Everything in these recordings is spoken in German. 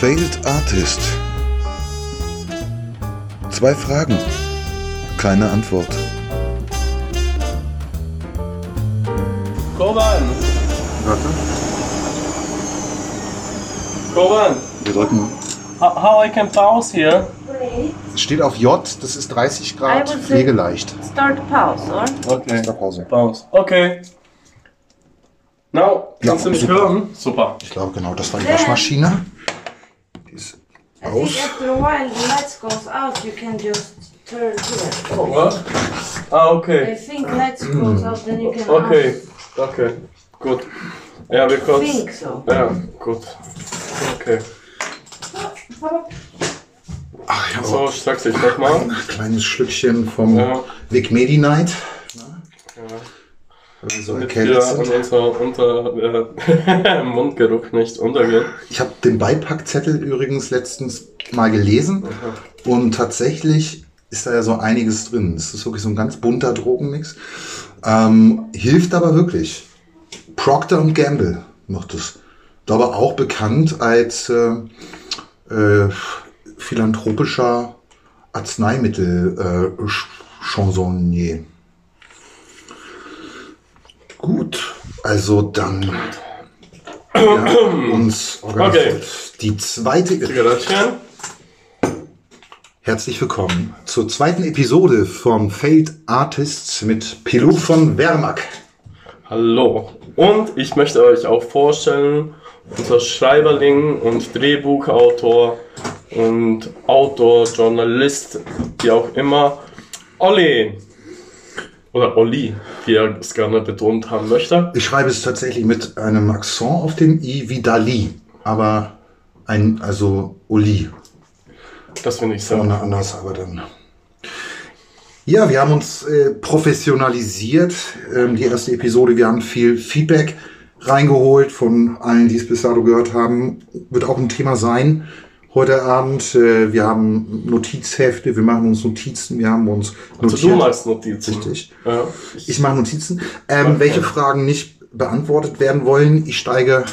Failed Artist. Zwei Fragen, keine Antwort. Koban! Warte, Koban! wir drücken. How, how I can pause here? Es steht auf J, das ist 30 I Grad, pflegeleicht. Start pause, or? Okay. Pause. Pause. Okay. Now, Ja, kannst du mich super. hören? Super. Ich glaube genau, das war die Waschmaschine. I aus. think after a while the lights goes out, you can just turn here. What? Ah, I okay. think lights goes out, then you can Okay. Okay. Gut. Ja, wir ask. kurz. think so. Ja, gut. Okay. Ach ja, So, streck dich nochmal. ein kleines Schlückchen vom Ja. Vic Medi Night. Ja. So Damit wir sind. unser unter, äh, Mundgeruch nicht untergehen. Ich habe den Beipackzettel übrigens letztens mal gelesen und tatsächlich ist da ja so einiges drin. Es ist wirklich so ein ganz bunter Drogenmix. Ähm, hilft aber wirklich. Procter Gamble macht es. Aber auch bekannt als äh, äh, philanthropischer Arzneimittel äh. Gut, also dann haben uns organisiert. Die zweite Zigarettchen. Herzlich willkommen zur zweiten Episode von Failed Artists mit Pilot von Wermack. Hallo. Und ich möchte euch auch vorstellen, unser Schreiberling und Drehbuchautor und Autor, Journalist, wie auch immer, Olli. Oder Olli, wie er es gerne betont haben möchte. Ich schreibe es tatsächlich mit einem Akzent auf dem I wie Dali, aber ein, also Oli. Das finde ich sehr. Vorne anders, aber dann. Ja, wir haben uns äh, professionalisiert. Ähm, die erste Episode, wir haben viel Feedback reingeholt von allen, die es bis dato gehört haben. Wird auch ein Thema sein heute Abend. Äh, wir haben Notizhefte, wir machen uns Notizen, wir haben uns Also du machst Notizen. Richtig. Ja. Ich mache Notizen. Ähm, welche Fragen nicht beantwortet werden wollen, ich steige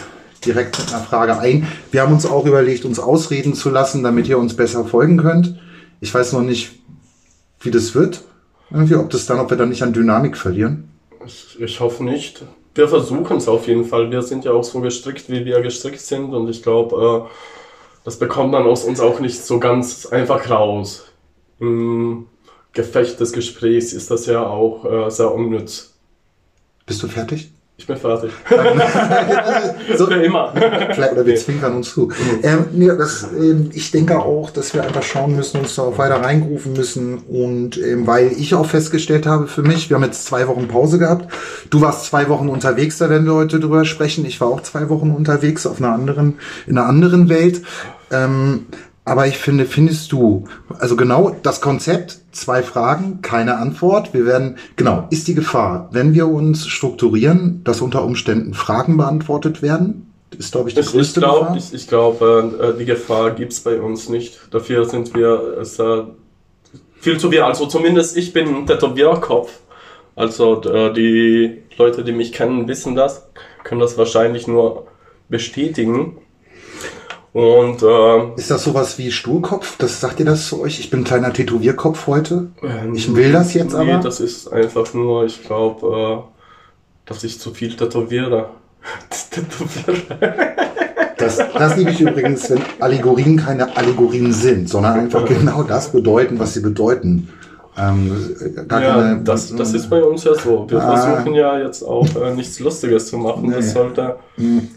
direkt mit einer Frage ein. Wir haben uns auch überlegt, uns ausreden zu lassen, damit ihr uns besser folgen könnt. Ich weiß noch nicht, wie das wird. Irgendwie, ob das dann, ob wir dann nicht an Dynamik verlieren. Ich, ich hoffe nicht. Wir versuchen es auf jeden Fall. Wir sind ja auch so gestrickt, wie wir gestrickt sind. Und ich glaube, äh, das bekommt man aus uns auch nicht so ganz einfach raus. Im Gefecht des Gesprächs ist das ja auch äh, sehr unnütz. Bist du fertig? Ich bin fertig. So, Für immer. Vielleicht, oder wir zwinkern uns zu. Ähm, nee, das, ähm, ich denke auch, dass wir einfach schauen müssen, uns da auch weiter reingerufen müssen. Und ähm, weil ich auch festgestellt habe für mich, wir haben jetzt zwei Wochen Pause gehabt. Du warst zwei Wochen unterwegs, da werden wir heute drüber sprechen. Ich war auch zwei Wochen unterwegs auf einer anderen, in einer anderen Welt. Ähm, aber ich finde, findest du, also genau das Konzept, zwei Fragen, keine Antwort. Wir werden, genau, ist die Gefahr, wenn wir uns strukturieren, dass unter Umständen Fragen beantwortet werden? Ist, glaube ich, die Ich, ich größte glaube, Gefahr. ich, ich glaub, äh, die Gefahr gibt's bei uns nicht. Dafür sind wir äh, sehr viel zu wir. Also zumindest ich bin ein Tätowierkopf. Also äh, die Leute, die mich kennen, wissen das, können das wahrscheinlich nur bestätigen. Und äh, Ist das sowas wie Stuhlkopf? Das sagt ihr das zu euch? Ich bin ein kleiner Tätowierkopf heute. ähm, Ich will das jetzt nee, aber. das ist einfach nur, ich glaube, äh, dass ich zu viel tätowiere. tätowiere. Das, das liebe ich übrigens, wenn Allegorien keine Allegorien sind, sondern einfach genau das bedeuten, was sie bedeuten. Ähm, Ja, das, das ist bei uns ja so. Wir Ah. versuchen ja jetzt auch äh, nichts Lustiges zu machen. Nee. Das sollte,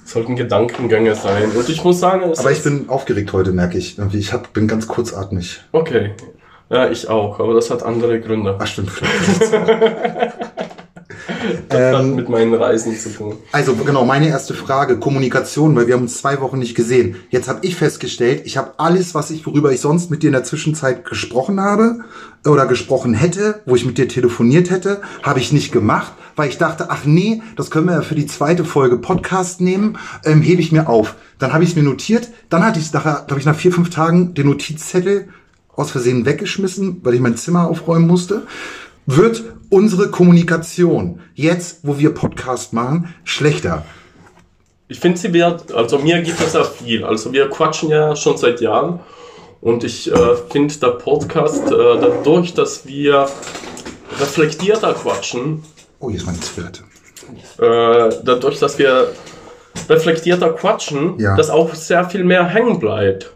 sollten Gedankengänge sein. Und ich muss sagen, Aber ich bin aufgeregt heute, merke ich. Irgendwie, ich hab, bin ganz kurzatmig. Okay. Ja, ich auch, aber das hat andere Gründe. Ach, stimmt. Das hat ähm, mit meinen Reisen zu tun. Also genau, meine erste Frage, Kommunikation, weil wir haben uns zwei Wochen nicht gesehen. Jetzt habe ich festgestellt, ich habe alles, was ich, worüber ich sonst mit dir in der Zwischenzeit gesprochen habe oder gesprochen hätte, wo ich mit dir telefoniert hätte, habe ich nicht gemacht, weil ich dachte, ach nee, das können wir ja für die zweite Folge Podcast nehmen, ähm, hebe ich mir auf. Dann habe ich es mir notiert, dann hatte ich nachher, glaube ich, nach vier, fünf Tagen den Notizzettel aus Versehen weggeschmissen, weil ich mein Zimmer aufräumen musste. Wird unsere Kommunikation jetzt, wo wir Podcast machen, schlechter? ich finde, sie wird, also mir gibt es ja viel. Also wir quatschen ja schon seit Jahren und ich äh, finde der Podcast, äh, dadurch, dass wir reflektierter quatschen, Oh, hier ist meine Zwirte. äh, dadurch, dass wir reflektierter quatschen, Ja. dass auch sehr viel mehr hängen bleibt.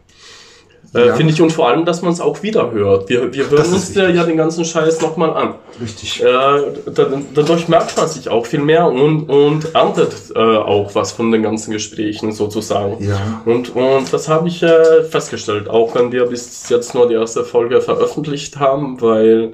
Äh, Ja. Finde ich und vor allem, dass man es auch wieder hört. Wir, wir hören uns ja, ja den ganzen Scheiß nochmal an. Richtig. Äh, da, dadurch merkt man sich auch viel mehr und, und erntet äh, auch was von den ganzen Gesprächen sozusagen. Ja. Und, und das habe ich äh, festgestellt, auch wenn wir bis jetzt nur die erste Folge veröffentlicht haben, weil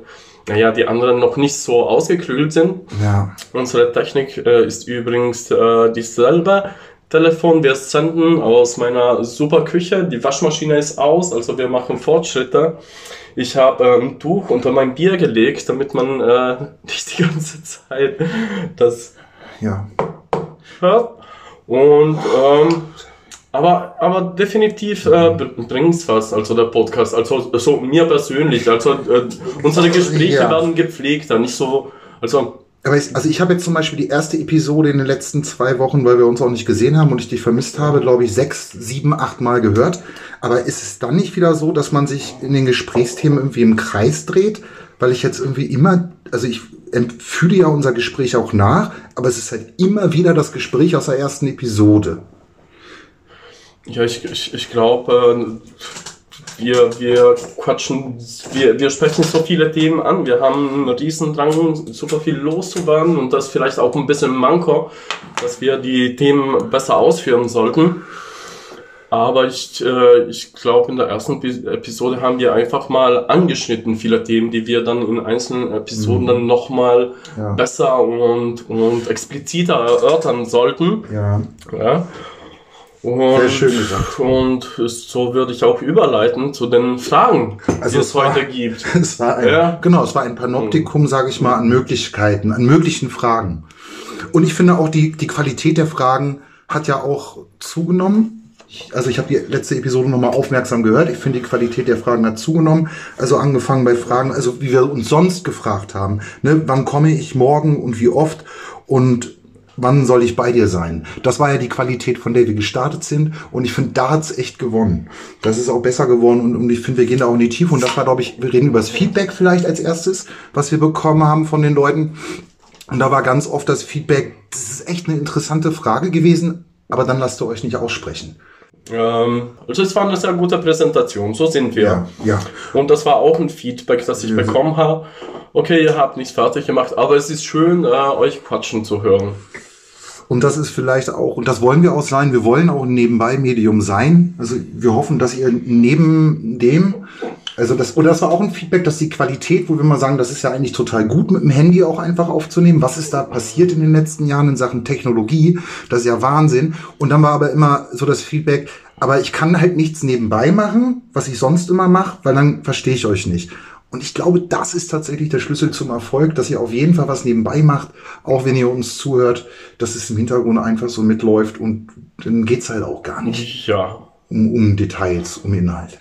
naja, die anderen noch nicht so ausgeklügelt sind. Ja. Unsere Technik äh, ist übrigens äh, dieselbe. Telefon, wir senden aus meiner super Küche. Die Waschmaschine ist aus, also wir machen Fortschritte. Ich habe äh, ein Tuch unter mein Bier gelegt, damit man äh, nicht die ganze Zeit das Ja. hört. Und ähm, aber, aber definitiv äh, bringt's was, also der Podcast, also so mir persönlich, also äh, unsere Gespräche Ja. werden gepflegter, nicht so, also Aber ich, also ich habe jetzt zum Beispiel die erste Episode in den letzten zwei Wochen, weil wir uns auch nicht gesehen haben und ich dich vermisst habe, glaube ich, sechs, sieben, acht Mal gehört. Aber ist es dann nicht wieder so, dass man sich in den Gesprächsthemen irgendwie im Kreis dreht? Weil ich jetzt irgendwie immer, also ich fühle ja unser Gespräch auch nach, aber es ist halt immer wieder das Gespräch aus der ersten Episode. Ja, ich, ich, ich glaube, wir, wir quatschen, wir, wir sprechen so viele Themen an. Wir haben einen Riesendrang, super viel loszuwerden und das vielleicht auch ein bisschen Manko, dass wir die Themen besser ausführen sollten. Aber ich, äh, ich glaube, in der ersten Epi- Episode haben wir einfach mal angeschnitten viele Themen, die wir dann in einzelnen Episoden dann nochmal Ja. besser und, und expliziter erörtern sollten. Ja. Ja. Und, Sehr schön gesagt. Und so würde ich auch überleiten zu den Fragen, Also die es es war- heute gibt. Es war ein, Ja. genau, es war ein Panoptikum, sage ich mal, an Möglichkeiten, an möglichen Fragen. Und ich finde auch die, die Qualität der Fragen hat ja auch zugenommen. Ich, also ich habe die letzte Episode nochmal aufmerksam gehört. Ich finde die Qualität der Fragen hat zugenommen. Also angefangen bei Fragen, also wie wir uns sonst gefragt haben. Ne, wann komme ich morgen und wie oft? Und wann soll ich bei dir sein? Das war ja die Qualität, von der wir gestartet sind. Und ich finde, da hat's echt gewonnen. Das ist auch besser geworden. Und, und ich finde, wir gehen da auch in die Tiefe. Und das war, glaube ich, wir reden über das Feedback vielleicht als erstes, was wir bekommen haben von den Leuten. Und da war ganz oft das Feedback, das ist echt eine interessante Frage gewesen, aber dann lasst ihr euch nicht aussprechen. Ähm, also es war eine sehr gute Präsentation, so sind wir. Ja, ja. Und das war auch ein Feedback, das ich Ja. bekommen habe. Okay, ihr habt nichts fertig gemacht, aber es ist schön, äh, euch quatschen zu hören. Und das ist vielleicht auch, und das wollen wir auch sein, wir wollen auch ein Nebenbei-Medium sein. Also wir hoffen, dass ihr neben dem, also das, oder das war auch ein Feedback, dass die Qualität, wo wir mal sagen, das ist ja eigentlich total gut mit dem Handy auch einfach aufzunehmen. Was ist da passiert in den letzten Jahren in Sachen Technologie? Das ist ja Wahnsinn. Und dann war aber immer so das Feedback, aber ich kann halt nichts nebenbei machen, was ich sonst immer mache, weil dann verstehe ich euch nicht. Und ich glaube, das ist tatsächlich der Schlüssel zum Erfolg, dass ihr auf jeden Fall was nebenbei macht, auch wenn ihr uns zuhört, dass es im Hintergrund einfach so mitläuft und dann geht's halt auch gar nicht Ja. um, um Details, um Inhalt.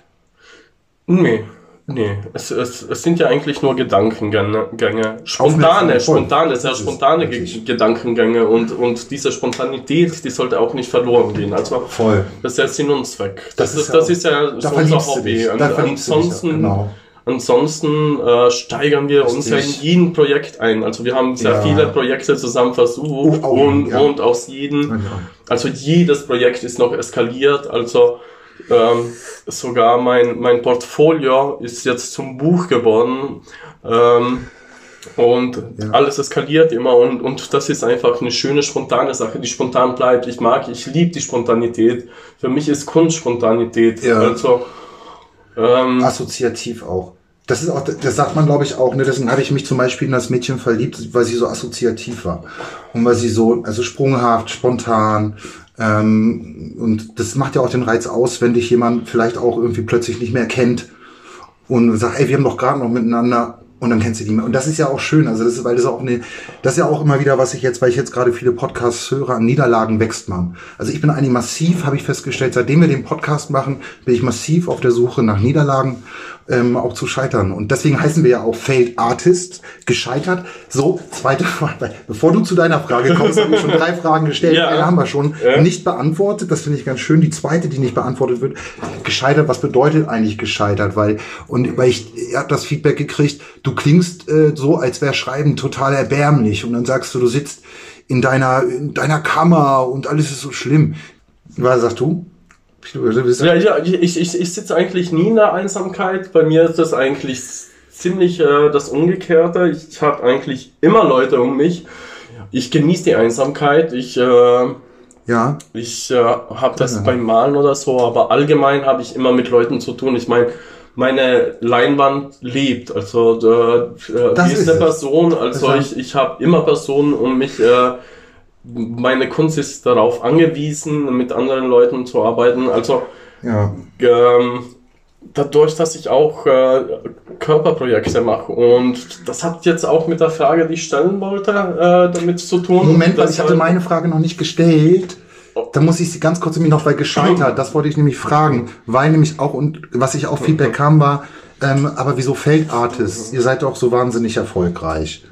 Nee. Nee, es, es, es sind ja eigentlich nur Gedankengänge. Gänge. Spontane, voll. spontane, sehr spontane Ge. Gedankengänge und, und diese Spontanität, die sollte auch nicht verloren gehen. Also Voll. das ist der Sinn und Zweck. Das Das, ist ist, ja das ist ja Da so unser Hobby. An- ansonsten, Genau. Ansonsten äh, steigern wir uns ja in jedem Projekt ein. Also wir haben sehr Ja. viele Projekte zusammen versucht Oh, oh, und, ja. und aus jedem, Ja. also jedes Projekt ist noch eskaliert. Also ähm, sogar mein, mein Portfolio ist jetzt zum Buch geworden. Ähm, und Ja. alles eskaliert immer und, und das ist einfach eine schöne, spontane Sache, die spontan bleibt. Ich mag, ich liebe die Spontanität. Für mich ist Kunst Spontanität. Ja. Also, ähm, Assoziativ auch. Das ist auch, das sagt man, glaube ich, auch, ne? Deswegen habe ich mich zum Beispiel in das Mädchen verliebt, weil sie so assoziativ war. Und weil sie so, also sprunghaft, spontan, ähm, und das macht ja auch den Reiz aus, wenn dich jemand vielleicht auch irgendwie plötzlich nicht mehr kennt und sagt, ey, wir haben doch gerade noch miteinander Und dann kennst du die mehr. Und das ist ja auch schön. Also das ist, weil das auch eine, das ist ja auch immer wieder, was ich jetzt, weil ich jetzt gerade viele Podcasts höre, an Niederlagen wächst man. Also ich bin eigentlich massiv, habe ich festgestellt, seitdem wir den Podcast machen, bin ich massiv auf der Suche nach Niederlagen ähm, auch zu scheitern. Und deswegen heißen wir ja auch Failed Artist, gescheitert. So, zweite Frage. Bevor du zu deiner Frage kommst, haben wir schon drei Fragen gestellt. Ja. Eine haben wir schon Ja. nicht beantwortet. Das finde ich ganz schön. Die zweite, die nicht beantwortet wird, gescheitert. Was bedeutet eigentlich gescheitert? Weil, und weil ich, ich habe das Feedback gekriegt, du klingst äh, so, als wäre Schreiben total erbärmlich. Und dann sagst du, du sitzt in deiner, in deiner Kammer und alles ist so schlimm. Was sagst du? Ja, ja ich, ich, ich, sitze eigentlich nie in der Einsamkeit. Bei mir ist das eigentlich ziemlich äh, das Umgekehrte. Ich habe eigentlich immer Leute um mich. Ich genieße die Einsamkeit. Ich, äh, ja. ich äh, habe das Ja. beim Malen oder so, aber allgemein habe ich immer mit Leuten zu tun. Ich meine, meine Leinwand lebt. Also äh, äh, Das die ist ist eine. Person. Also Das heißt- ich, ich habe immer Personen um mich. Äh, meine Kunst ist darauf angewiesen, mit anderen Leuten zu arbeiten. Also Ja. ähm, dadurch, dass ich auch äh, Körperprojekte mache und das hat jetzt auch mit der Frage, die ich stellen wollte, äh, damit zu tun. Moment, weil ich hatte meine Frage noch nicht gestellt. Da muss ich sie ganz kurz nämlich noch bei gescheitert. Das wollte ich nämlich fragen, weil nämlich auch und was ich auch Feedback kam war, ähm, aber wieso Feldartist? Ihr seid doch so wahnsinnig erfolgreich.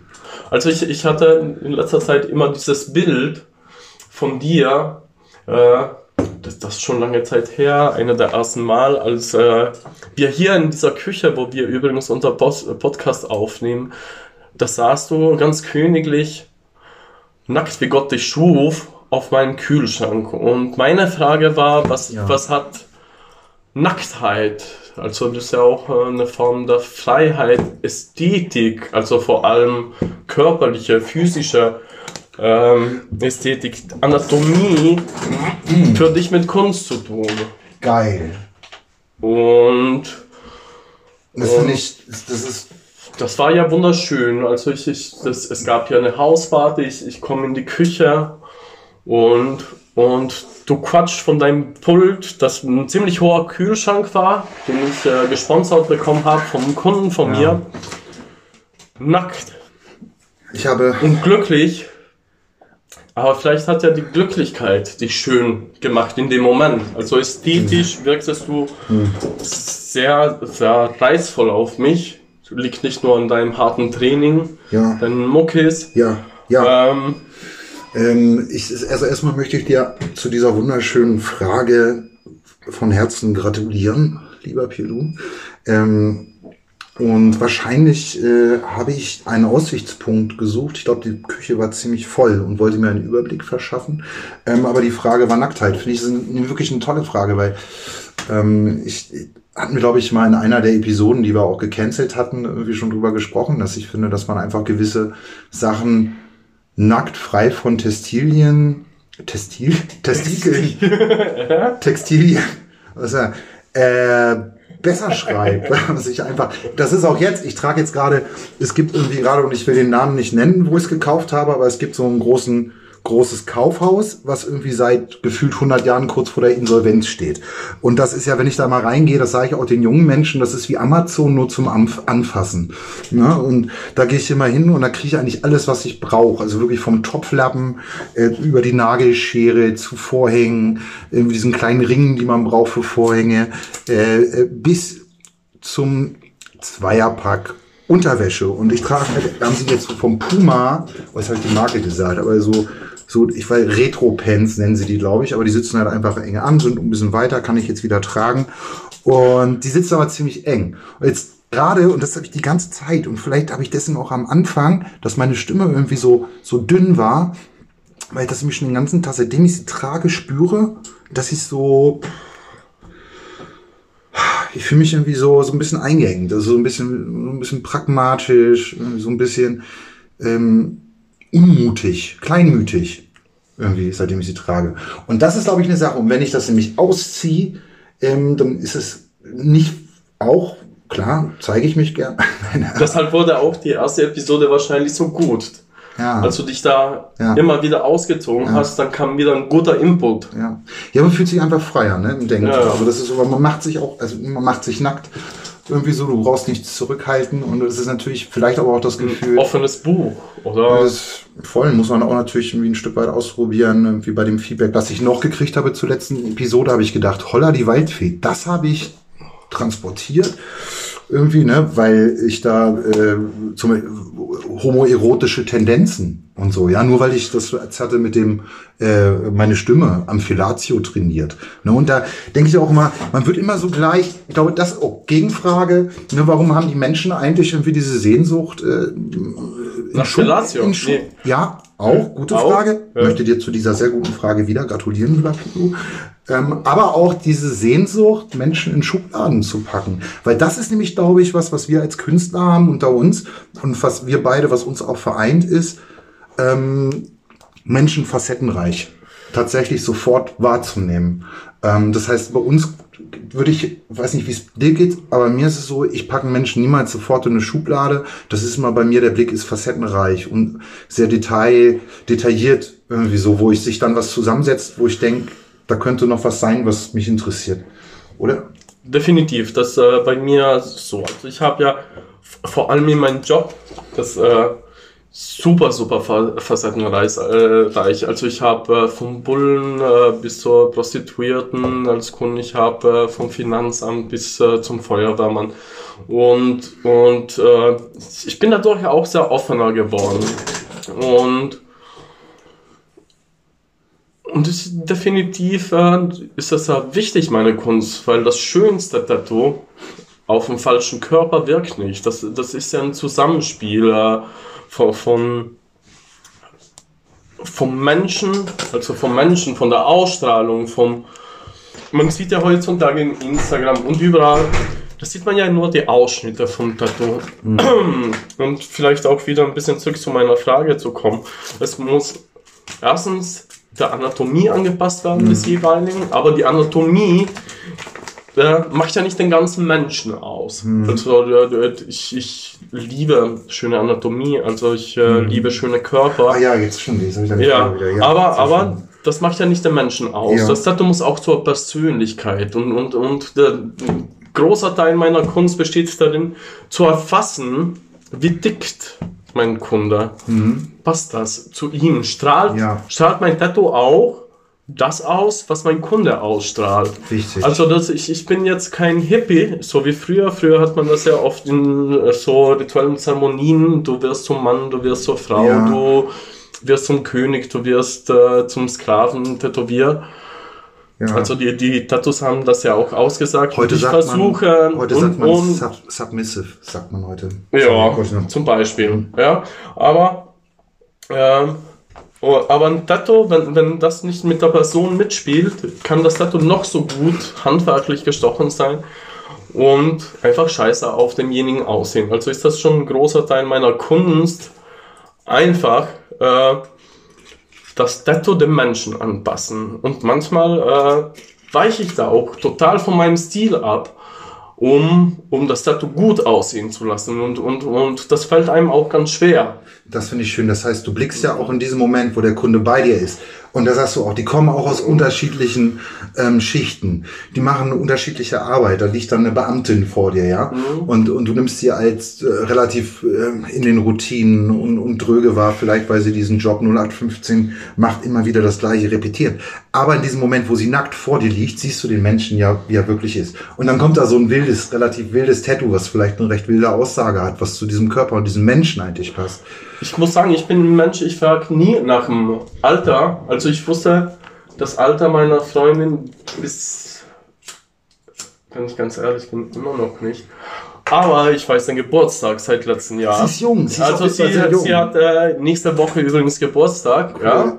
Also ich, ich hatte in letzter Zeit immer dieses Bild von dir, äh, das, das ist schon lange Zeit her, einer der ersten Mal, als äh, wir hier in dieser Küche, wo wir übrigens unser Post, Podcast aufnehmen, da saßt du ganz königlich, nackt wie Gott dich schuf, auf meinem Kühlschrank. Und meine Frage war, was, Ja. was hat Nacktheit, also das ist ja auch äh, eine Form der Freiheit, Ästhetik, also vor allem körperliche, physische ähm, Ästhetik, Anatomie für dich mit Kunst zu tun. Geil. Und Das finde ich, das ist das war ja wunderschön. Also ich, ich das, es gab ja eine Hausfahrt, ich, ich komme in die Küche und, und du quatschst von deinem Pult, das ein ziemlich hoher Kühlschrank war, den ich äh, gesponsert bekommen habe vom Kunden von Ja. mir. Nackt ich habe und glücklich. Aber vielleicht hat ja die Glücklichkeit dich schön gemacht in dem Moment. Also ästhetisch wirktest du sehr, sehr reizvoll auf mich. Liegt nicht nur an deinem harten Training, ja, deinen Muckis. ja, ja. Ähm, Ähm, ich, also erstmal möchte ich dir zu dieser wunderschönen Frage von Herzen gratulieren, lieber Pielu. Ähm, und wahrscheinlich äh, habe ich einen Aussichtspunkt gesucht. Ich glaube, die Küche war ziemlich voll und wollte mir einen Überblick verschaffen. Ähm, aber die Frage war Nacktheit. Finde ich eine, wirklich eine tolle Frage, weil ähm, ich hatten wir, glaube ich, mal in einer der Episoden, die wir auch gecancelt hatten, irgendwie schon drüber gesprochen, dass ich finde, dass man einfach gewisse Sachen nackt, frei von Textilien, Textil, Testikeln, Textilien, er, äh, besser schreibt, weil man sich einfach, das ist auch jetzt, ich trage jetzt gerade, es gibt irgendwie gerade, und ich will den Namen nicht nennen, wo ich es gekauft habe, aber es gibt so einen großen, großes Kaufhaus, was irgendwie seit gefühlt 100 Jahren kurz vor der Insolvenz steht. Und das ist ja, wenn ich da mal reingehe, das sage ich auch den jungen Menschen, das ist wie Amazon nur zum Anf- Anfassen. Ne? Und da gehe ich immer hin und da kriege ich eigentlich alles, was ich brauche. Also wirklich vom Topflappen äh, über die Nagelschere zu Vorhängen, äh, diesen kleinen Ringen, die man braucht für Vorhänge, äh, äh, bis zum Zweierpack Unterwäsche. Und ich trage, haben sie jetzt so vom Puma, was habe ich die Marke gesagt, aber so, so, ich weiß, Retro-Pants nennen sie die, glaube ich, aber die sitzen halt einfach eng an, sind ein bisschen weiter, kann ich jetzt wieder tragen. Und die sitzen aber ziemlich eng. Und jetzt gerade, und das habe ich die ganze Zeit, und vielleicht habe ich dessen auch am Anfang, dass meine Stimme irgendwie so, so dünn war, weil ich das nämlich schon den ganzen Tag, seitdem ich sie trage, spüre, dass ich so, ich fühle mich irgendwie so, so ein bisschen eingeengt, also so ein bisschen, so ein bisschen pragmatisch, so ein bisschen ähm, unmutig, kleinmütig, irgendwie, seitdem ich sie trage. Und das ist, glaube ich, eine Sache. Und wenn ich das nämlich ausziehe, ähm, dann ist es nicht auch, klar, zeige ich mich gern. deshalb wurde auch die erste Episode wahrscheinlich so gut. ja. Als du dich da Ja. immer wieder ausgezogen Ja. hast, dann kam wieder ein guter Input. Ja. ja, man fühlt sich einfach freier, ne, im Denken. Ja, ja. Also das ist, aber man macht sich auch, also man macht sich nackt Irgendwie so, du brauchst nichts zurückhalten und es ist natürlich vielleicht aber auch das Gefühl. Offenes Buch, oder? Das voll muss man auch natürlich irgendwie ein Stück weit ausprobieren. Irgendwie bei dem Feedback, das ich noch gekriegt habe zur letzten Episode, habe ich gedacht, holla die Waldfee, das habe ich transportiert irgendwie, ne, weil ich da äh, zum homoerotische Tendenzen und so, ja, nur weil ich das hatte mit dem äh, meine Stimme am Fellatio trainiert. Ne, und da denke ich auch immer, man wird immer so gleich, ich glaube, das auch Gegenfrage, ne, warum haben die Menschen eigentlich irgendwie diese Sehnsucht äh, Nach in Schu Nee. Ja, auch, gute Auch? Frage. Ja. Möchte dir zu dieser sehr guten Frage wieder gratulieren, lieber Pico. Ähm, aber auch diese Sehnsucht, Menschen in Schubladen zu packen. Weil das ist nämlich, glaube ich, was, was wir als Künstler haben unter uns und was wir beide, was uns auch vereint ist, ähm, Menschen facettenreich tatsächlich sofort wahrzunehmen. Ähm, das heißt, bei uns würde ich, weiß nicht, wie es dir geht, aber mir ist es so, ich packe Menschen niemals sofort in eine Schublade. Das ist immer bei mir, der Blick ist facettenreich und sehr detail, detailliert irgendwie so, wo ich sich dann was zusammensetzt, wo ich denke, da könnte noch was sein, was mich interessiert. Oder? Definitiv, das äh, bei mir so. Also ich habe ja vor allem in meinem Job das äh, super, super fa facettenreich. Äh, also ich habe äh, vom Bullen äh, bis zur Prostituierten als Kunde, ich habe vom Finanzamt bis zum Feuerwehrmann. Und, und ich bin dadurch auch sehr offener geworden. Und und ist definitiv äh, ist das ja wichtig, meine Kunst, weil das schönste Tattoo auf dem falschen Körper wirkt nicht. Das, das ist ja ein Zusammenspiel äh, von, von vom Menschen, also vom Menschen, von der Ausstrahlung, vom man sieht ja heutzutage in Instagram und überall, da sieht man ja nur die Ausschnitte vom Tattoo. Und vielleicht auch wieder ein bisschen zurück zu meiner Frage zu kommen. Es muss erstens der Anatomie angepasst werden des jeweiligen, aber die Anatomie äh, macht ja nicht den ganzen Menschen aus. Also äh, äh, ich, ich liebe schöne Anatomie, also ich äh, liebe schöne Körper. Ah ja, jetzt schon, jetzt habe ich deine Ja, wieder. aber, sehr aber schön. das macht ja nicht den Menschen aus. Ja. Das Tattoo muss auch zur Persönlichkeit und, und, und der ein großer Teil meiner Kunst besteht darin, zu erfassen, wie tickt mein Kunde. Passt das zu ihm? Strahlt. Ja. strahlt mein Tattoo auch das aus, was mein Kunde ausstrahlt? Richtig. Also das, ich, ich bin jetzt kein Hippie, so wie früher. Früher hat man das ja oft in äh, so rituellen Zeremonien. Du wirst zum Mann, du wirst zur Frau, Ja. du wirst zum König, du wirst äh, zum Sklaven tätowiert. ja. Also die, die Tattoos haben das ja auch ausgesagt. heute ich sagt versuche man, heute und, sagt man und, sub, submissive, sagt man heute. ja, zum Beispiel. Ja, aber, ähm, oh, aber ein Tattoo, wenn, wenn das nicht mit der Person mitspielt, kann das Tattoo noch so gut handwerklich gestochen sein und einfach scheiße auf demjenigen aussehen. Also ist das schon ein großer Teil meiner Kunst, einfach äh, das Tattoo dem Menschen anpassen. Und manchmal äh, weiche ich da auch total von meinem Stil ab um, um das Tattoo gut aussehen zu lassen. Und, und, und das fällt einem auch ganz schwer. Das finde ich schön. Das heißt, du blickst ja auch in diesem Moment, wo der Kunde bei dir ist. Und da sagst du auch, die kommen auch aus unterschiedlichen ähm, Schichten. Die machen eine unterschiedliche Arbeit. Da liegt dann eine Beamtin vor dir, ja. Und, und du nimmst sie als äh, relativ äh, in den Routinen und, und dröge war, vielleicht weil sie diesen Job 0815 macht, immer wieder das gleiche repetiert. Aber in diesem Moment, wo sie nackt vor dir liegt, siehst du den Menschen ja, wie er wirklich ist. Und dann kommt da so ein wildes, relativ wildes Tattoo, was vielleicht eine recht wilde Aussage hat, was zu diesem Körper und diesem Menschen eigentlich passt. Ich muss sagen, ich bin ein Mensch, ich frage nie nach dem Alter. Also ich wusste das Alter meiner Freundin bis, wenn ich ganz ehrlich bin, immer noch nicht. Aber ich weiß den Geburtstag seit letztem Jahr. Sie ist jung, sie ist also sie, jung. sie hat äh, nächste Woche übrigens Geburtstag. Ja.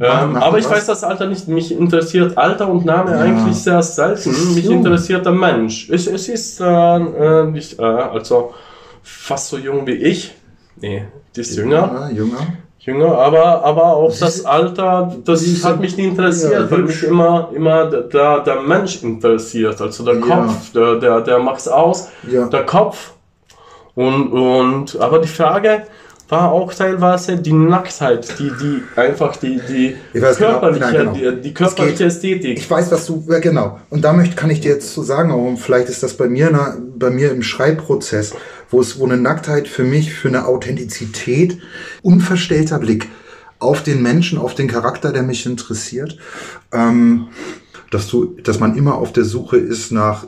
Ähm, aber ich was? weiß das Alter nicht. Mich interessiert Alter und Name Ja. eigentlich sehr selten. ist Mich jung. interessiert der Mensch. Es, es ist äh, äh, nicht, äh, also fast so jung wie ich. Nee, die ist jünger. Jünger. Jünger, aber, aber auch Sie das Alter, das Sie hat mich nie interessiert, ja, weil mich immer, immer der- der, der Mensch interessiert. Also der Ja. Kopf, der, der, der macht's aus. Ja. Der Kopf. Und, und, aber die Frage, war auch teilweise die Nacktheit, die, die einfach die, die genau, körperliche, nein, genau. die, die körperliche Ästhetik. Ich weiß, was du, ja, genau. Und da möchte, kann ich dir jetzt so sagen, und vielleicht ist das bei mir, na, bei mir im Schreibprozess, wo es, wo eine Nacktheit für mich, für eine Authentizität, unverstellter Blick auf den Menschen, auf den Charakter, der mich interessiert, ähm, dass du, dass man immer auf der Suche ist nach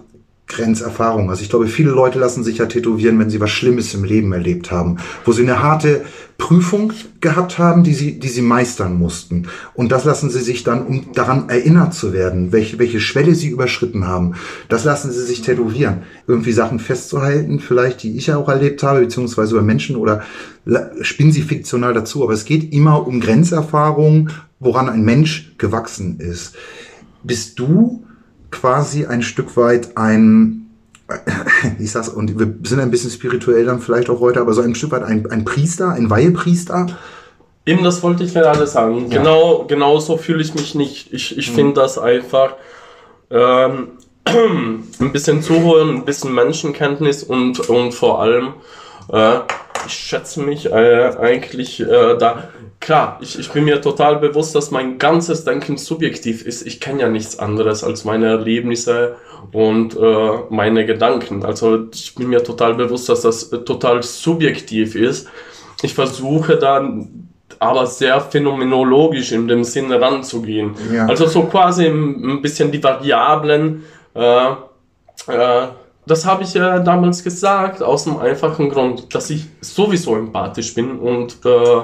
Grenzerfahrung. Also ich glaube, viele Leute lassen sich ja tätowieren, wenn sie was Schlimmes im Leben erlebt haben, wo sie eine harte Prüfung gehabt haben, die sie, die sie meistern mussten. Und das lassen sie sich dann, um daran erinnert zu werden, welche, welche Schwelle sie überschritten haben. Das lassen sie sich tätowieren. Irgendwie Sachen festzuhalten, vielleicht, die ich ja auch erlebt habe, beziehungsweise über Menschen oder spinnen sie fiktional dazu. Aber es geht immer um Grenzerfahrung, woran ein Mensch gewachsen ist. Bist du quasi ein Stück weit ein, ich sag's, und wir sind ein bisschen spirituell dann vielleicht auch heute, aber so ein Stück weit ein, ein Priester, ein Weihepriester. Eben, das wollte ich gerade sagen. Ja. Genau, genau so fühle ich mich nicht. Ich, ich finde das einfach ähm, ein bisschen zuhören, ein bisschen Menschenkenntnis und, und vor allem, äh, ich schätze mich äh, eigentlich äh, da. Klar, ich, ich bin mir total bewusst, dass mein ganzes Denken subjektiv ist. Ich kenne ja nichts anderes als meine Erlebnisse und äh, meine Gedanken. Also ich bin mir total bewusst, dass das äh, total subjektiv ist. Ich versuche dann aber sehr phänomenologisch in dem Sinne ranzugehen. Ja. Also so quasi ein ein bisschen die Variablen. Äh, äh, das habe ich ja damals gesagt, aus dem einfachen Grund, dass ich sowieso empathisch bin und äh,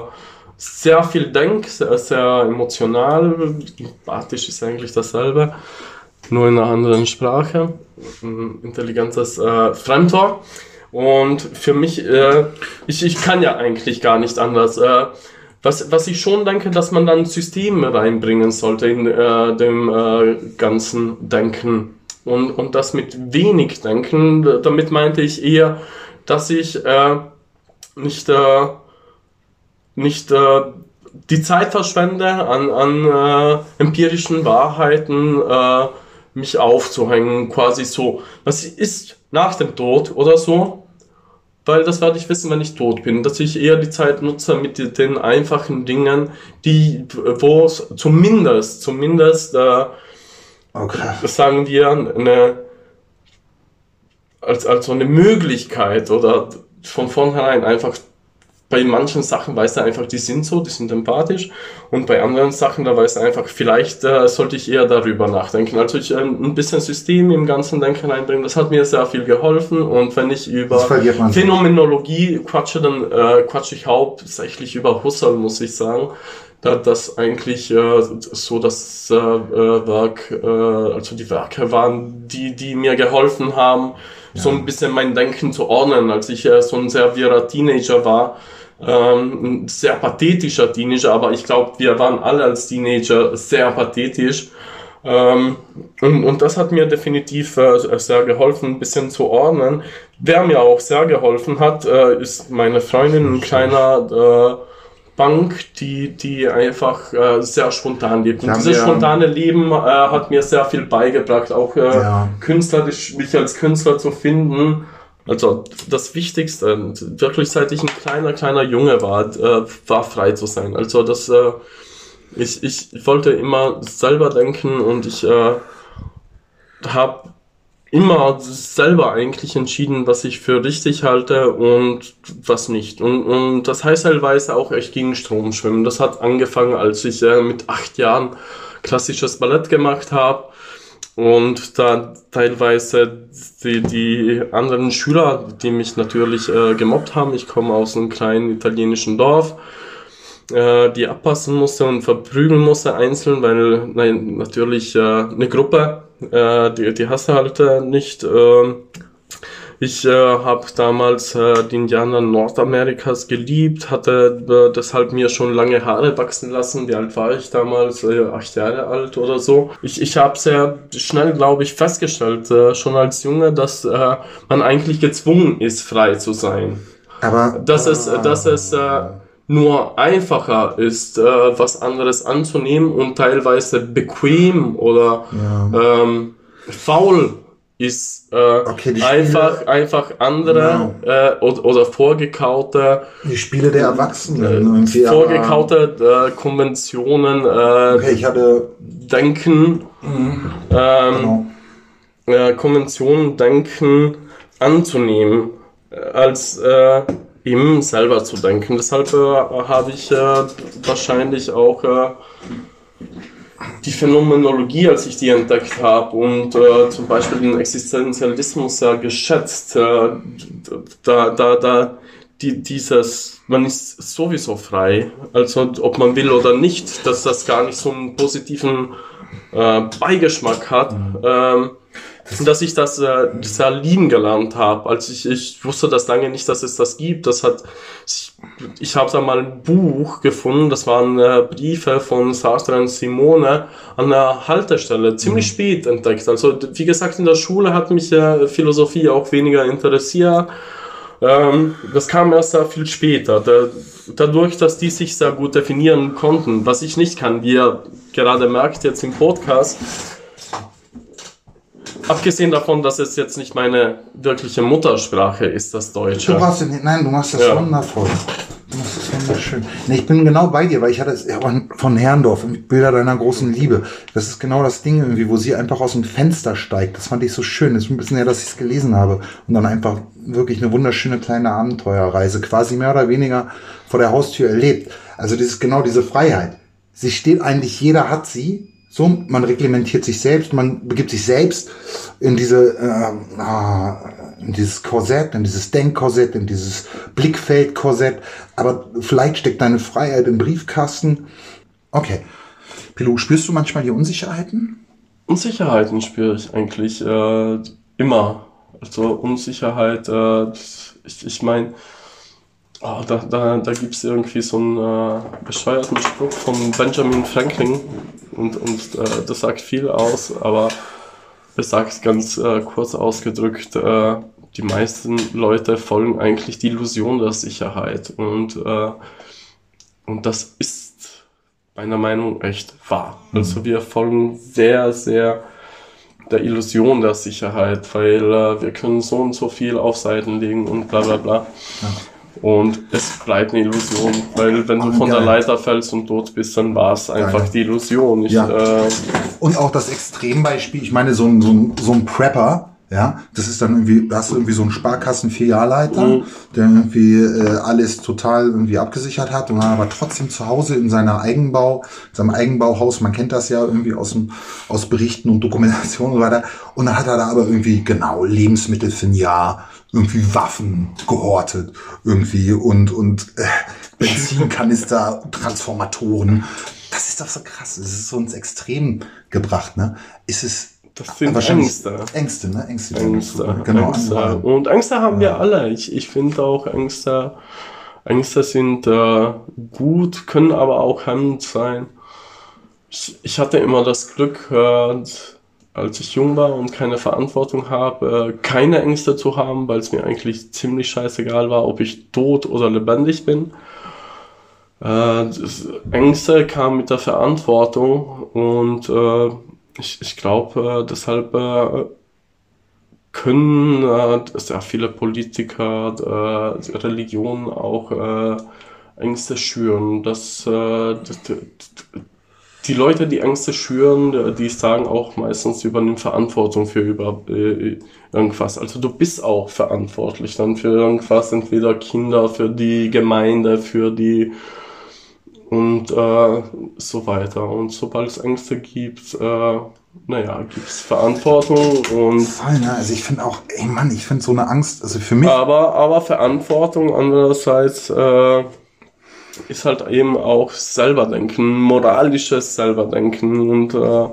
sehr viel denke, sehr, sehr emotional. Empathisch ist eigentlich dasselbe, nur in einer anderen Sprache. Ein intelligentes äh, Fremdwort. Und für mich, äh, ich, ich kann ja eigentlich gar nicht anders. Äh, was, was ich schon denke, dass man dann Systeme reinbringen sollte in äh, dem äh, ganzen Denken. Und, und das mit wenig Denken, damit meinte ich eher, dass ich äh, nicht, äh, nicht äh, die Zeit verschwende, an, an äh, empirischen Wahrheiten äh, mich aufzuhängen, quasi so. Was ist nach dem Tod oder so? Weil das werde ich wissen, wenn ich tot bin, dass ich eher die Zeit nutze mit den- einfachen Dingen, die, wo es zumindest, zumindest, äh, Okay. sagen wir, eine, als, als so eine Möglichkeit oder von vornherein einfach bei manchen Sachen weiß er einfach, die sind so, die sind empathisch und bei anderen Sachen, da weiß er einfach, vielleicht äh, sollte ich eher darüber nachdenken. Also ich ähm, ein bisschen System im ganzen Denken reinbringen, das hat mir sehr viel geholfen und wenn ich über. Phänomenologie quatsche, dann äh, quatsche ich hauptsächlich über Husserl, muss ich sagen. Da das eigentlich äh, so das äh, äh, Werk, äh, also die Werke waren, die, die mir geholfen haben, so ein bisschen mein Denken zu ordnen, als ich äh, so ein sehr wirrer Teenager war. Ähm, ein sehr pathetischer Teenager, aber ich glaube, wir waren alle als Teenager sehr pathetisch. Ähm, und, und das hat mir definitiv äh, sehr geholfen, ein bisschen zu ordnen. Wer mir auch sehr geholfen hat, äh, ist meine Freundin, ein kleiner äh, Bank, die, die einfach äh, sehr spontan lebt. Und dieses spontane Leben äh, hat mir sehr viel beigebracht, auch äh, Ja. künstlerisch, mich als Künstler zu finden. Also das Wichtigste, wirklich seit ich ein kleiner, kleiner Junge war, äh, war frei zu sein. Also das, äh, ich, ich wollte immer selber denken und ich äh, habe immer selber eigentlich entschieden, was ich für richtig halte und was nicht. Und, und das heißt teilweise auch echt gegen Strom schwimmen. Das hat angefangen, als ich äh, mit acht Jahren klassisches Ballett gemacht habe und da teilweise die, die anderen Schüler, die mich natürlich äh, gemobbt haben, ich komme aus einem kleinen italienischen Dorf, äh, die abpassen musste und verprügeln musste einzeln, weil nein, natürlich äh, eine Gruppe, äh, die, die hasse halt äh, nicht. ähm, ich äh, habe damals äh, die Indianer Nordamerikas geliebt, hatte äh, deshalb mir schon lange Haare wachsen lassen. Wie alt war ich damals? Äh, acht Jahre alt oder so. Ich, ich habe sehr schnell, glaube ich, festgestellt, äh, schon als Junge, dass äh, man eigentlich gezwungen ist, frei zu sein. Aber Dass es, dass es äh, nur einfacher ist, äh, was anderes anzunehmen und teilweise bequem oder ja. ähm, faul ist äh, Okay, die Spiele- einfach, einfach andere äh, oder, oder vorgekaute, Die Spiele der Erwachsenen. äh, irgendwie, aber- vorgekaute äh, Konventionen, äh, Okay, ich hatte. Denken, ähm, Genau. äh, Konventionen denken anzunehmen, äh, als äh, ihm selber zu denken. Deshalb äh, habe ich äh, wahrscheinlich auch äh, die Phänomenologie, als ich die entdeckt habe und äh, zum Beispiel den Existenzialismus sehr geschätzt. Äh, da, da, da, die, dieses, man ist sowieso frei, also ob man will oder nicht, dass das gar nicht so einen positiven äh, Beigeschmack hat. Ähm, dass ich das äh, sehr lieben gelernt habe. Also ich, ich wusste das lange nicht, dass es das gibt. Das hat ich, ich habe da mal ein Buch gefunden. Das waren äh, Briefe von Sartre und Simone an der Haltestelle ziemlich spät entdeckt. Also wie gesagt in der Schule hat mich äh, Philosophie auch weniger interessiert. Ähm, das kam erst sehr viel später. Da, dadurch, dass die sich sehr gut definieren konnten, was ich nicht kann, wie ihr gerade merkt jetzt im Podcast. Abgesehen davon, dass es jetzt nicht meine wirkliche Muttersprache ist, das Du Deutsche. brauchst den, nein, du machst das Ja. wundervoll. Du machst das wunderschön. Nee, ich bin genau bei dir, weil ich hatte es von Herrndorf, Bilder deiner großen Liebe. Das ist genau das Ding irgendwie, wo sie einfach aus dem Fenster steigt. Das fand ich so schön. Das ist ein bisschen her, dass ich es gelesen habe. Und dann einfach wirklich eine wunderschöne kleine Abenteuerreise, quasi mehr oder weniger vor der Haustür erlebt. Also das ist genau diese Freiheit. Sie steht eigentlich, jeder hat sie. So, man reglementiert sich selbst, man begibt sich selbst in diese, ähm, ah, in dieses Korsett, in dieses Denkkorsett, in dieses Blickfeldkorsett. Aber vielleicht steckt deine Freiheit im Briefkasten. Okay. Pilou, spürst du manchmal die Unsicherheiten? Unsicherheiten spüre ich eigentlich äh, immer. Also Unsicherheit, äh, ich, ich meine, oh, da, da, da gibt es irgendwie so einen äh, bescheuerten Spruch von Benjamin Franklin und, und äh, das sagt viel aus, aber es sagt ganz äh, kurz ausgedrückt, äh, die meisten Leute folgen eigentlich die Illusion der Sicherheit und, äh, und das ist meiner Meinung nach echt wahr. Also wir folgen sehr, sehr der Illusion der Sicherheit, weil äh, wir können so und so viel auf Seiten legen und bla bla bla. Und es bleibt eine Illusion, weil wenn du von der. Leiter fällst und tot bist, dann war es einfach Geil. die Illusion. Ich, Ja. äh, Und auch das Extrembeispiel, ich meine, so ein, so ein, so ein Prepper, ja, das ist dann irgendwie, da hast du irgendwie so einen Sparkassen-Filialleiter, der irgendwie äh, alles total irgendwie abgesichert hat und dann aber trotzdem zu Hause in seiner Eigenbau, seinem Eigenbauhaus, man kennt das ja irgendwie aus, dem, aus Berichten und Dokumentationen und so weiter, und dann hat er da aber irgendwie genau Lebensmittel für ein Jahr, irgendwie Waffen gehortet, irgendwie und, und äh, Benzinkanister, Transformatoren. Das ist doch so krass. Das ist so ins Extrem gebracht, ne? Ist es Das sind Ängste. Ängste, ne? Ängste. Ängste, Genau. Ängste. Und Ängste haben wir alle. Ich, ich finde auch Ängste, Ängste sind äh, gut, können aber auch hemmend sein. Ich, ich hatte immer das Glück, äh, als ich jung war und keine Verantwortung habe, äh, keine Ängste zu haben, weil es mir eigentlich ziemlich scheißegal war, ob ich tot oder lebendig bin. Äh, Ängste kamen mit der Verantwortung und äh, ich, ich glaube, äh, deshalb äh, können äh, sehr viele Politiker, äh, Religionen auch äh, Ängste schüren. Dass, äh, die Leute, die Ängste schüren, die sagen auch meistens, sie übernehmen Verantwortung für über, äh, irgendwas. Also du bist auch verantwortlich dann für irgendwas, entweder Kinder, für die Gemeinde, für die und äh, so weiter. Und sobald es Ängste gibt, äh, naja, gibt es Verantwortung und Voll, ne? Also ich finde auch, ey Mann, ich finde so eine Angst, also für mich, aber, aber Verantwortung andererseits äh, ist halt eben auch Selberdenken, moralisches Selberdenken und äh,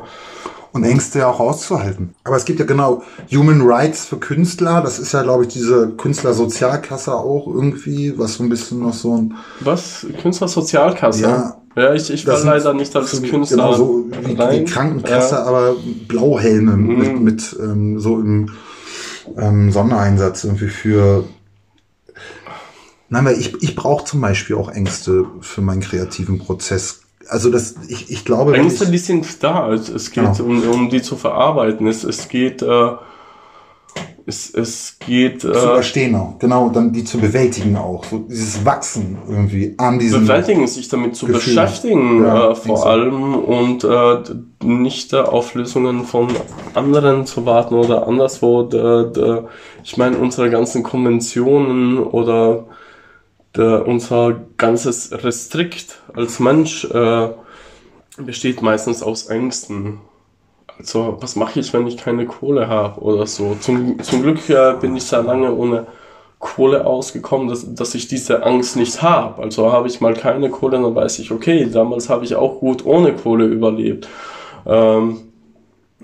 und Ängste ja auch auszuhalten. Aber es gibt ja genau Human Rights für Künstler, das ist ja, glaube ich, diese Künstlersozialkasse auch irgendwie, was so ein bisschen noch so ein, was? Künstlersozialkasse? Ja. Ja, ich, ich war leider nicht als so- Künstler. Genau so wie rein. die Krankenkasse, Ja. aber Blauhelme mit, Mhm. mit ähm, so im ähm, Sondereinsatz irgendwie für. Nein, weil ich, ich brauche zum Beispiel auch Ängste für meinen kreativen Prozess. Also das, ich, ich glaube, Ängste, die sind da. Es, es geht Genau. um, um die zu verarbeiten. Es, es geht, äh, es, es geht zu äh, überstehen auch. Genau, dann die zu bewältigen auch. So dieses Wachsen irgendwie an diesem. bewältigen, sich damit zu Gefühl. beschäftigen, Ja, äh, vor allem und äh, nicht äh, auf Lösungen von anderen zu warten oder anderswo. D, d, ich meine, unsere ganzen Konventionen oder d, unser ganzes Restrikt als Mensch äh, besteht meistens aus Ängsten. Also, was mache ich, wenn ich keine Kohle habe oder so? Zum, zum Glück äh, bin ich sehr lange ohne Kohle ausgekommen, dass, dass ich diese Angst nicht habe. Also habe ich mal keine Kohle, dann weiß ich, okay, damals habe ich auch gut ohne Kohle überlebt. Ähm,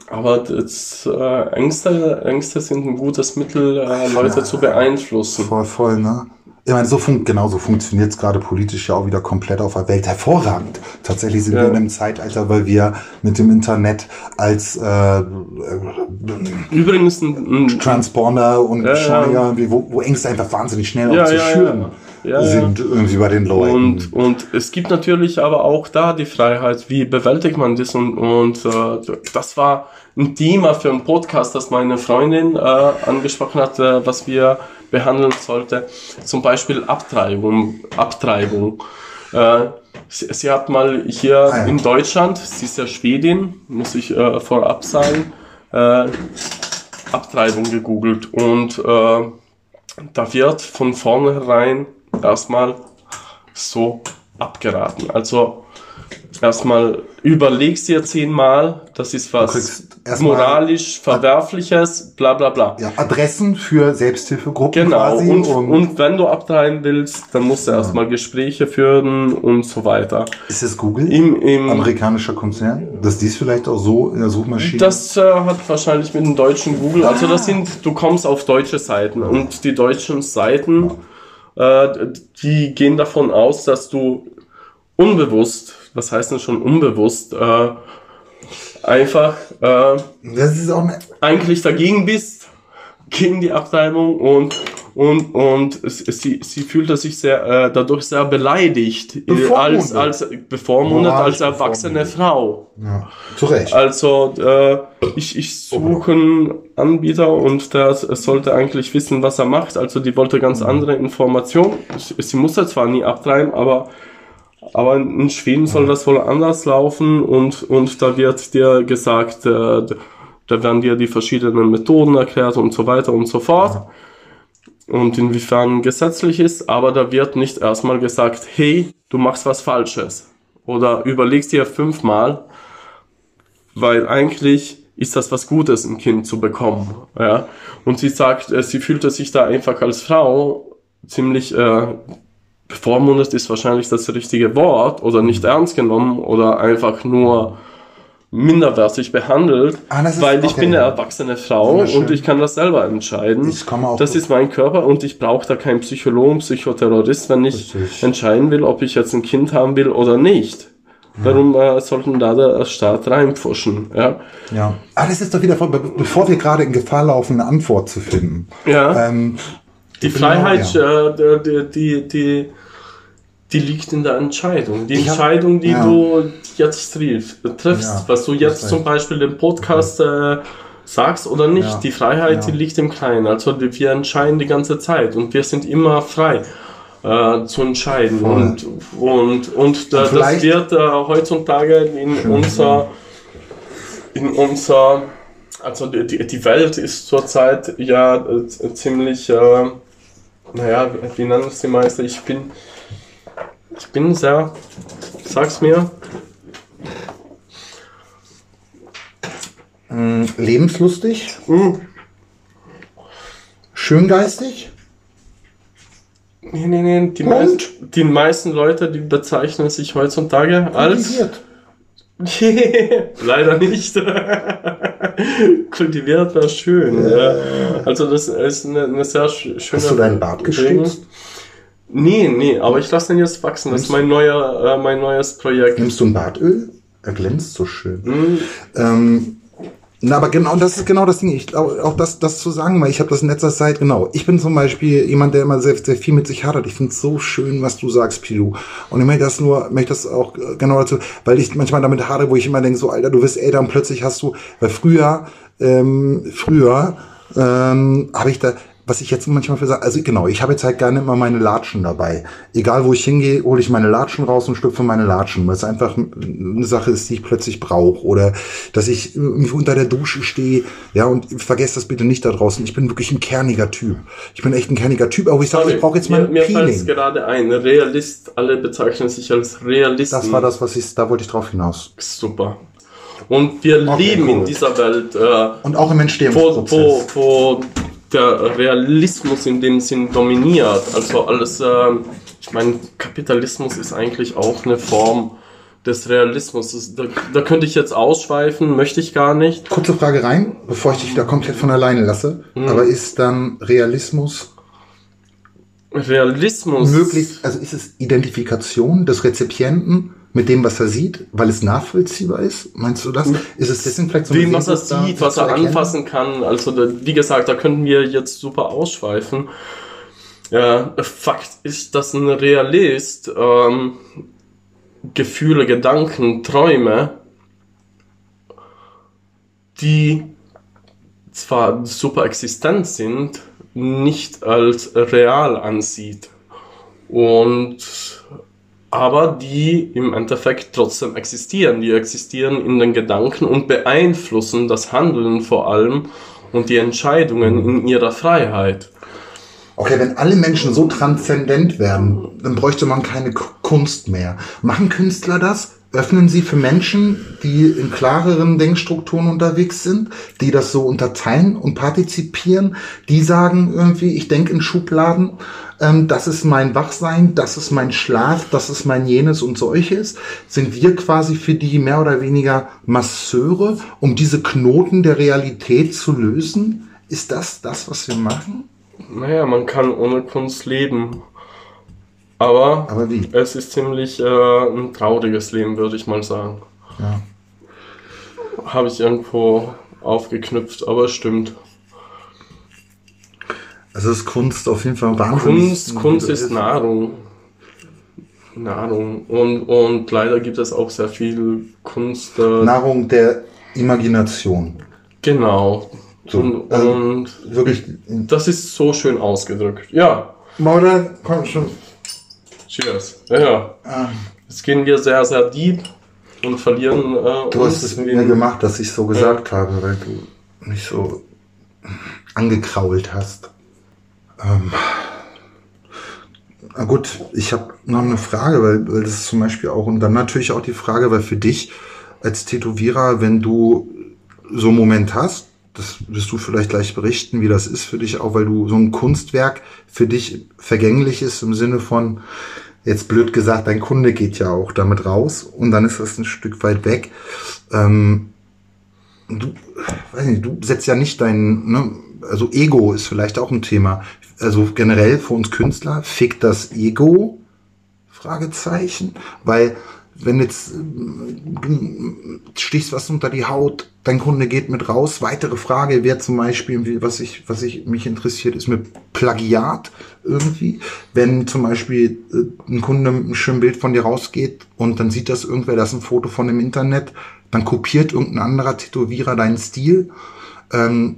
aber das, äh, Ängste, Ängste sind ein gutes Mittel, äh, Leute zu beeinflussen. Voll, voll, ne? Ich meine, so fun genau so funktioniert es gerade politisch ja auch wieder komplett auf der Welt. Hervorragend. Tatsächlich sind Ja. wir in einem Zeitalter, weil wir mit dem Internet als äh, äh, Übrigens ein, ein Transponder und Ja, ja. Beschleuniger, irgendwie, wo, wo Ängste einfach wahnsinnig schnell Ja, auch zu ja, ja. schüren Ja, ja. sind irgendwie bei den Leuten. Und, und es gibt natürlich aber auch da die Freiheit, wie bewältigt man das und, und äh, das war ein Thema für einen Podcast, das meine Freundin äh, angesprochen hat, äh, was wir behandeln sollte. Zum Beispiel Abtreibung. Abtreibung. Äh, sie, sie hat mal hier Ah, in Deutschland, sie ist ja Schwedin, muss ich äh, vorab sagen, äh, Abtreibung gegoogelt und äh, da wird von vornherein erstmal so abgeraten. Also erstmal überlegst dir zehnmal, das ist was moralisch verwerfliches, bla bla bla. ja, Adressen für Selbsthilfegruppen Genau, quasi. und, und wenn du abtreiben willst, dann musst du erstmal Gespräche führen und so weiter. ist es Google? Im, im, Amerikanischer Konzern? Dass dies vielleicht auch so in der Suchmaschine. Das äh, hat wahrscheinlich mit dem deutschen Google, also das sind, du kommst auf deutsche Seiten und die deutschen Seiten, äh, die gehen davon aus, dass du unbewusst, was heißt denn schon unbewusst, äh, einfach äh, das ist auch eine, eigentlich dagegen bist, gegen die Abtreibung und und und es, es, sie, sie fühlte sich sehr äh, dadurch sehr beleidigt äh, als Bevormundet. als bevormundet Moralisch als erwachsene Frau. ja, zu Recht. Also äh, ich, ich suche einen Anbieter und der sollte eigentlich wissen, was er macht. Also die wollte ganz andere Informationen. Sie, sie musste zwar nie abtreiben, aber aber in Schweden soll das wohl anders laufen und und da wird dir gesagt, äh, da werden dir die verschiedenen Methoden erklärt und so weiter und so fort. Und inwiefern gesetzlich ist, aber da wird nicht erstmal gesagt, hey, du machst was Falsches. Oder überlegst dir fünfmal, weil eigentlich ist das was Gutes, ein Kind zu bekommen. Ja? Und sie sagt, äh, sie fühlte sich da einfach als Frau ziemlich äh, bevormundet, ist wahrscheinlich das richtige Wort, oder nicht ernst genommen, oder einfach nur minderwertig behandelt, Ah, ist- weil ich okay. bin eine erwachsene Frau und ich kann das selber entscheiden. Ich komme auch- das ist mein Körper und ich brauche da keinen Psychologen, Psychoterrorist, wenn ich Richtig. entscheiden will, ob ich jetzt ein Kind haben will oder nicht. Warum äh, sollten da der Staat reinpfuschen? Ja, Ja. Ah, das ist doch wieder, vor- be- bevor wir gerade in Gefahr laufen, eine Antwort zu finden. ja. Ähm, die genau, Freiheit, ja. äh, die, die, die, die liegt in der Entscheidung. Die Ich hab- Entscheidung, die ja. du jetzt triff, triffst, Ja, was du jetzt zum. Beispiel im Podcast äh, sagst oder nicht. Die Freiheit, die liegt im Kleinen. Also die, wir entscheiden die ganze Zeit und wir sind immer frei. Äh, zu entscheiden Voll. und und und, da, das wird äh, heutzutage in unser in unser also die, die- Welt ist zurzeit ja äh, ziemlich äh, naja, wie, nennen es die meisten? Ich bin ich bin sehr sag's mir mh, lebenslustig, hm, schöngeistig. nee, nee, nee, die, Und? meisten, die meisten Leute, die bezeichnen sich heutzutage als kultiviert. Leider nicht. Kultiviert war schön. Ja. Also das ist eine, eine sehr sch- schöne. Hast du deinen Bart gestutzt? Nee, nee, aber ich lasse den jetzt wachsen. Das ist mein neuer, äh, mein neues Projekt. Nimmst du ein Bartöl? Er glänzt so schön. Hm, Ähm, na, aber genau, das ist genau das Ding. Ich glaube, auch das, das zu sagen, weil ich habe das in letzter Zeit, genau. Ich bin zum Beispiel jemand, der immer sehr, sehr viel mit sich hadert. Ich finde so schön, was du sagst, Pilu. Und ich möchte das nur, möchte das auch äh, genau dazu, weil ich manchmal damit hadere, wo ich immer denke, so, Alter, du wirst älter und plötzlich hast du, weil früher, ähm, früher ähm, habe ich da, was ich jetzt manchmal für sage, also genau, ich habe jetzt halt gerne immer meine Latschen dabei. Egal wo ich hingehe, hole ich meine Latschen raus und schlüpfe meine Latschen, weil es einfach eine Sache ist, die ich plötzlich brauche. Oder dass ich irgendwie unter der Dusche stehe, ja, und vergesst das bitte nicht da draußen. Ich bin wirklich ein kerniger Typ. Ich bin echt ein kerniger Typ, aber ich sage, ich brauche jetzt mal mir, mir fällt Peeling. gerade ein, Realist, alle bezeichnen sich als Realisten. Das war das, was ich, da wollte ich drauf hinaus. Super. Und wir Okay, leben in cool. dieser Welt, äh, Und auch im wo, Entstehungsprozess. wo, wo der Realismus in dem Sinn dominiert. Also alles, ähm, ich meine, Kapitalismus ist eigentlich auch eine Form des Realismus. Das, da, da könnte ich jetzt ausschweifen, möchte ich gar nicht. Kurze Frage rein, bevor ich dich wieder komplett von alleine lasse. Mhm. Aber ist dann Realismus Realismus. möglichst, also ist es Identifikation des Rezipienten mit dem, was er sieht, weil es nachvollziehbar ist? Meinst du das? Ist es deswegen vielleicht so Dem, was er sieht, was er anfassen kann. Also, da, wie gesagt, da könnten wir jetzt super ausschweifen. Ja, Fakt ist, dass ein Realist ähm, Gefühle, Gedanken, Träume, die zwar super existent sind, nicht als real ansieht. Und aber die im Endeffekt trotzdem existieren. Die existieren in den Gedanken und beeinflussen das Handeln vor allem und die Entscheidungen in ihrer Freiheit. Okay, wenn alle Menschen so transzendent werden, dann bräuchte man keine Kunst mehr. Machen Künstler das? Öffnen sie für Menschen, die in klareren Denkstrukturen unterwegs sind, die das so unterteilen und partizipieren, die sagen irgendwie, ich denke in Schubladen, ähm, das ist mein Wachsein, das ist mein Schlaf, das ist mein jenes und solches. Sind wir quasi für die mehr oder weniger Masseure, um diese Knoten der Realität zu lösen? Ist das das, was wir machen? Naja, man kann ohne Kunst leben. Aber, Aber es ist ziemlich äh, ein trauriges Leben, würde ich mal sagen. Ja. Habe ich irgendwo aufgeknüpft, aber es stimmt. Also ist Kunst auf jeden Fall wahnsinnig. Kunst, Kunst ist Nahrung. Nahrung. Und, und leider gibt es auch sehr viel Kunst. Äh, Nahrung der Imagination. genau. So, und, also- und Wirklich. das ist so schön ausgedrückt. Ja, Mauder, komm schon. Cheers. Ja, ja. Jetzt gehen wir sehr, sehr deep und verlieren äh, Du hast es mir gemacht, dass ich so gesagt habe, weil du mich so angekrault hast. Ähm, na gut, ich habe noch eine Frage, weil, weil das ist zum Beispiel auch, und dann natürlich auch die Frage, weil für dich als Tätowierer, wenn du so einen Moment hast, das wirst du vielleicht gleich berichten, wie das ist für dich, auch weil du so ein Kunstwerk für dich vergänglich ist im Sinne von, jetzt blöd gesagt, dein Kunde geht ja auch damit raus und dann ist das ein Stück weit weg. Ähm, du, weiß nicht, du setzt ja nicht dein, ne, also Ego ist vielleicht auch ein Thema. Also generell für uns Künstler fickt das Ego? Fragezeichen, weil wenn jetzt ähm, du stichst was unter die Haut, dein Kunde geht mit raus. Weitere Frage wäre zum Beispiel, was ich, was ich mich interessiert, ist mit Plagiat irgendwie. Wenn zum Beispiel äh, ein Kunde mit einem schönen Bild von dir rausgeht und dann sieht das irgendwer, das ist ein Foto von dem Internet, dann kopiert irgendein anderer Tätowierer deinen Stil. Ähm,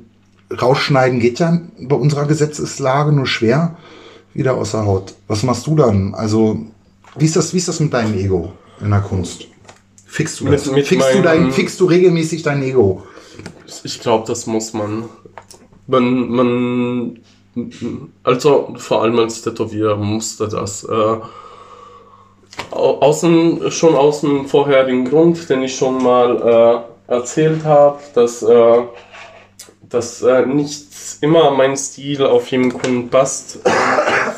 rausschneiden geht ja bei unserer Gesetzeslage nur schwer. Wieder außer Haut. Was machst du dann? Also, wie ist das, wie ist das mit deinem Ego in der Kunst? Fixst du das? Mit- mit fixst, du dein, fixst du regelmäßig dein Ego? Ich glaube, das muss man. Man, man, also vor allem als Tätowierer musste das. Äh, au- außen, schon aus dem vorherigen Grund, den ich schon mal äh, erzählt habe, dass, äh, dass äh, nicht immer mein Stil auf jeden Kunden passt,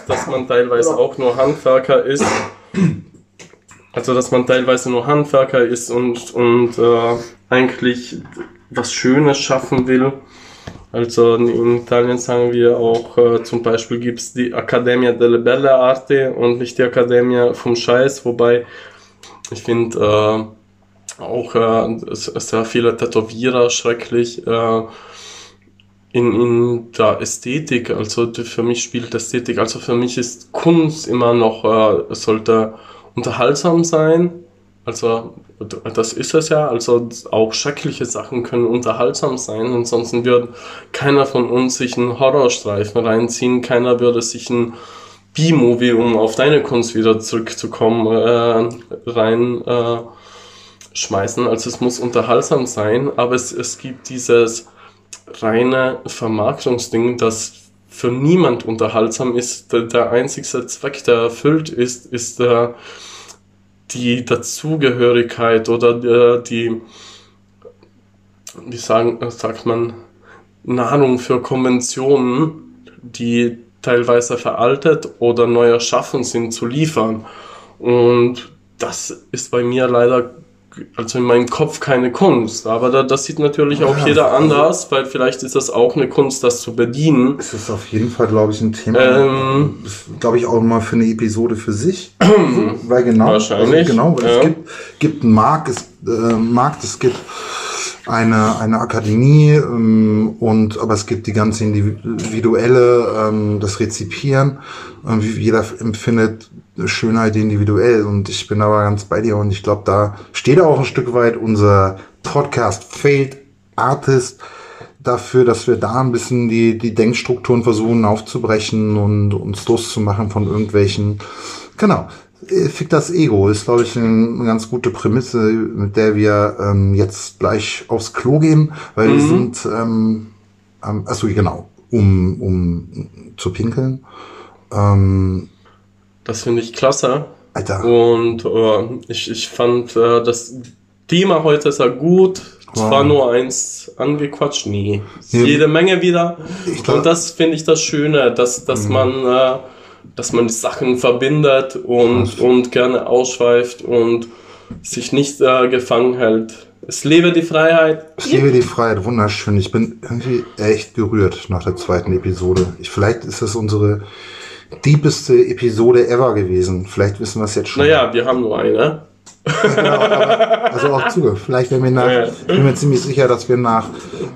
dass man teilweise auch nur Handwerker ist. Also, dass man teilweise nur Handwerker ist und, und äh, eigentlich was Schönes schaffen will. Also in Italien sagen wir auch, äh, zum Beispiel gibt es die Accademia delle Belle Arte und nicht die Accademia vom Scheiß, wobei ich finde äh, auch äh, sehr viele Tätowierer schrecklich äh, in, in der Ästhetik, also für mich spielt Ästhetik, also für mich ist Kunst immer noch, äh, sollte unterhaltsam sein, Also, das ist es ja. Also, auch schreckliche Sachen können unterhaltsam sein. Ansonsten würde keiner von uns sich einen Horrorstreifen reinziehen. Keiner würde sich ein B-Movie, um auf deine Kunst wieder zurückzukommen, äh, rein äh, schmeißen. Also, es muss unterhaltsam sein. Aber es, es gibt dieses reine Vermarktungsding, das für niemand unterhaltsam ist. Der, der einzige Zweck, der erfüllt ist, ist der, die Dazugehörigkeit oder die, wie sagen, sagt man, Nahrung für Konventionen, die teilweise veraltet oder neu erschaffen sind, zu liefern. Und das ist bei mir leider also in meinem Kopf keine Kunst. Aber da, das sieht natürlich auch ja, jeder also anders, weil vielleicht ist das auch eine Kunst, das zu bedienen. Es ist auf jeden Fall, glaube ich, ein Thema. Ähm, glaube ich, auch mal für eine Episode für sich. weil genau, wahrscheinlich. Also genau, weil ja. es gibt, gibt einen Markt, es, äh, Markt, es gibt eine, eine Akademie ähm, und aber es gibt die ganze individuelle, ähm, das Rezipieren. Ähm, jeder empfindet Schönheit individuell. Und ich bin aber ganz bei dir. Und ich glaube, da steht auch ein Stück weit unser Podcast Failed Artist dafür, dass wir da ein bisschen die, die Denkstrukturen versuchen aufzubrechen und uns loszumachen von irgendwelchen, genau, Fick das Ego ist, glaube ich, eine ganz gute Prämisse, mit der wir ähm, jetzt gleich aufs Klo gehen, weil mhm. wir sind, ähm, ähm, achso, genau, um, um zu pinkeln. Ähm, das finde ich klasse. Alter. Und äh, ich, ich fand äh, das Thema heute sehr gut. Wow. Zwar nur eins angequatscht, nie. Ja. Jede Menge wieder. Glaub, und das finde ich das Schöne, dass, dass mhm. man äh, dass man Sachen verbindet und, und gerne ausschweift und sich nicht äh, gefangen hält. Es lebe die Freiheit. Es lebe die Freiheit, wunderschön. Ich bin irgendwie echt gerührt nach der zweiten Episode. Ich, vielleicht ist das unsere diebeste Episode ever gewesen. Vielleicht wissen wir es jetzt schon. Naja, wir haben nur eine. genau, also auch zu. Vielleicht werden wir nach, ja. bin mir ziemlich sicher, dass wir nach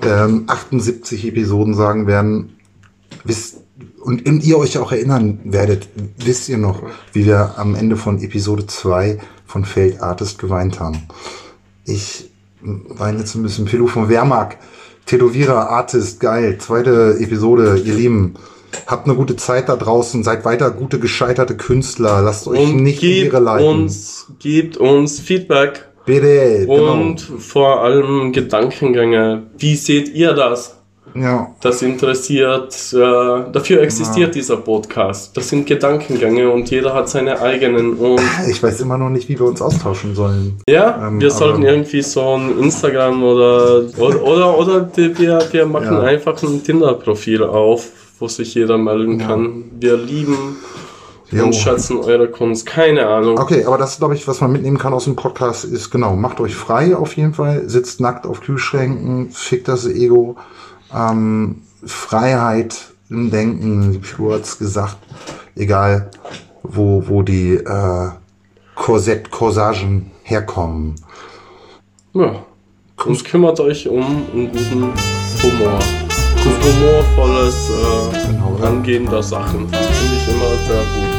ähm, 78 Episoden sagen werden, wisst und ihr euch auch erinnern werdet, wisst ihr noch, wie wir am Ende von Episode 2 von Feld Artist geweint haben. Ich weine jetzt ein bisschen. Pilou von Wehrmark, Tätowierer, Artist, geil. Zweite Episode, ihr Lieben. Habt eine gute Zeit da draußen, seid weiter gute gescheiterte Künstler, lasst euch und nicht in ihre leiten. Uns, gebt uns Feedback. Bitte. Genau. Und genau. vor allem Gedankengänge. Wie seht ihr das? Ja. Das interessiert, äh, dafür existiert ja. dieser Podcast. Das sind Gedankengänge und jeder hat seine eigenen. Und ich weiß immer noch nicht, wie wir uns austauschen sollen. Ja, ähm, wir sollten irgendwie so ein Instagram oder oder oder, oder wir, wir machen ja. einfach ein Tinder-Profil auf, wo sich jeder melden kann. Wir lieben Jo. und schätzen eure Kunst. Keine Ahnung. Okay, aber das glaube ich, was man mitnehmen kann aus dem Podcast, ist genau, macht euch frei auf jeden Fall, sitzt nackt auf Kühlschränken, fickt das Ego, ähm, Freiheit im Denken, Pure hat's gesagt, egal wo, wo die äh, Korsett-Corsagen herkommen. Ja, und kümmert euch um einen guten Humor. Humorvolles äh, genau, Angehen der Sachen. Das finde ich immer sehr gut.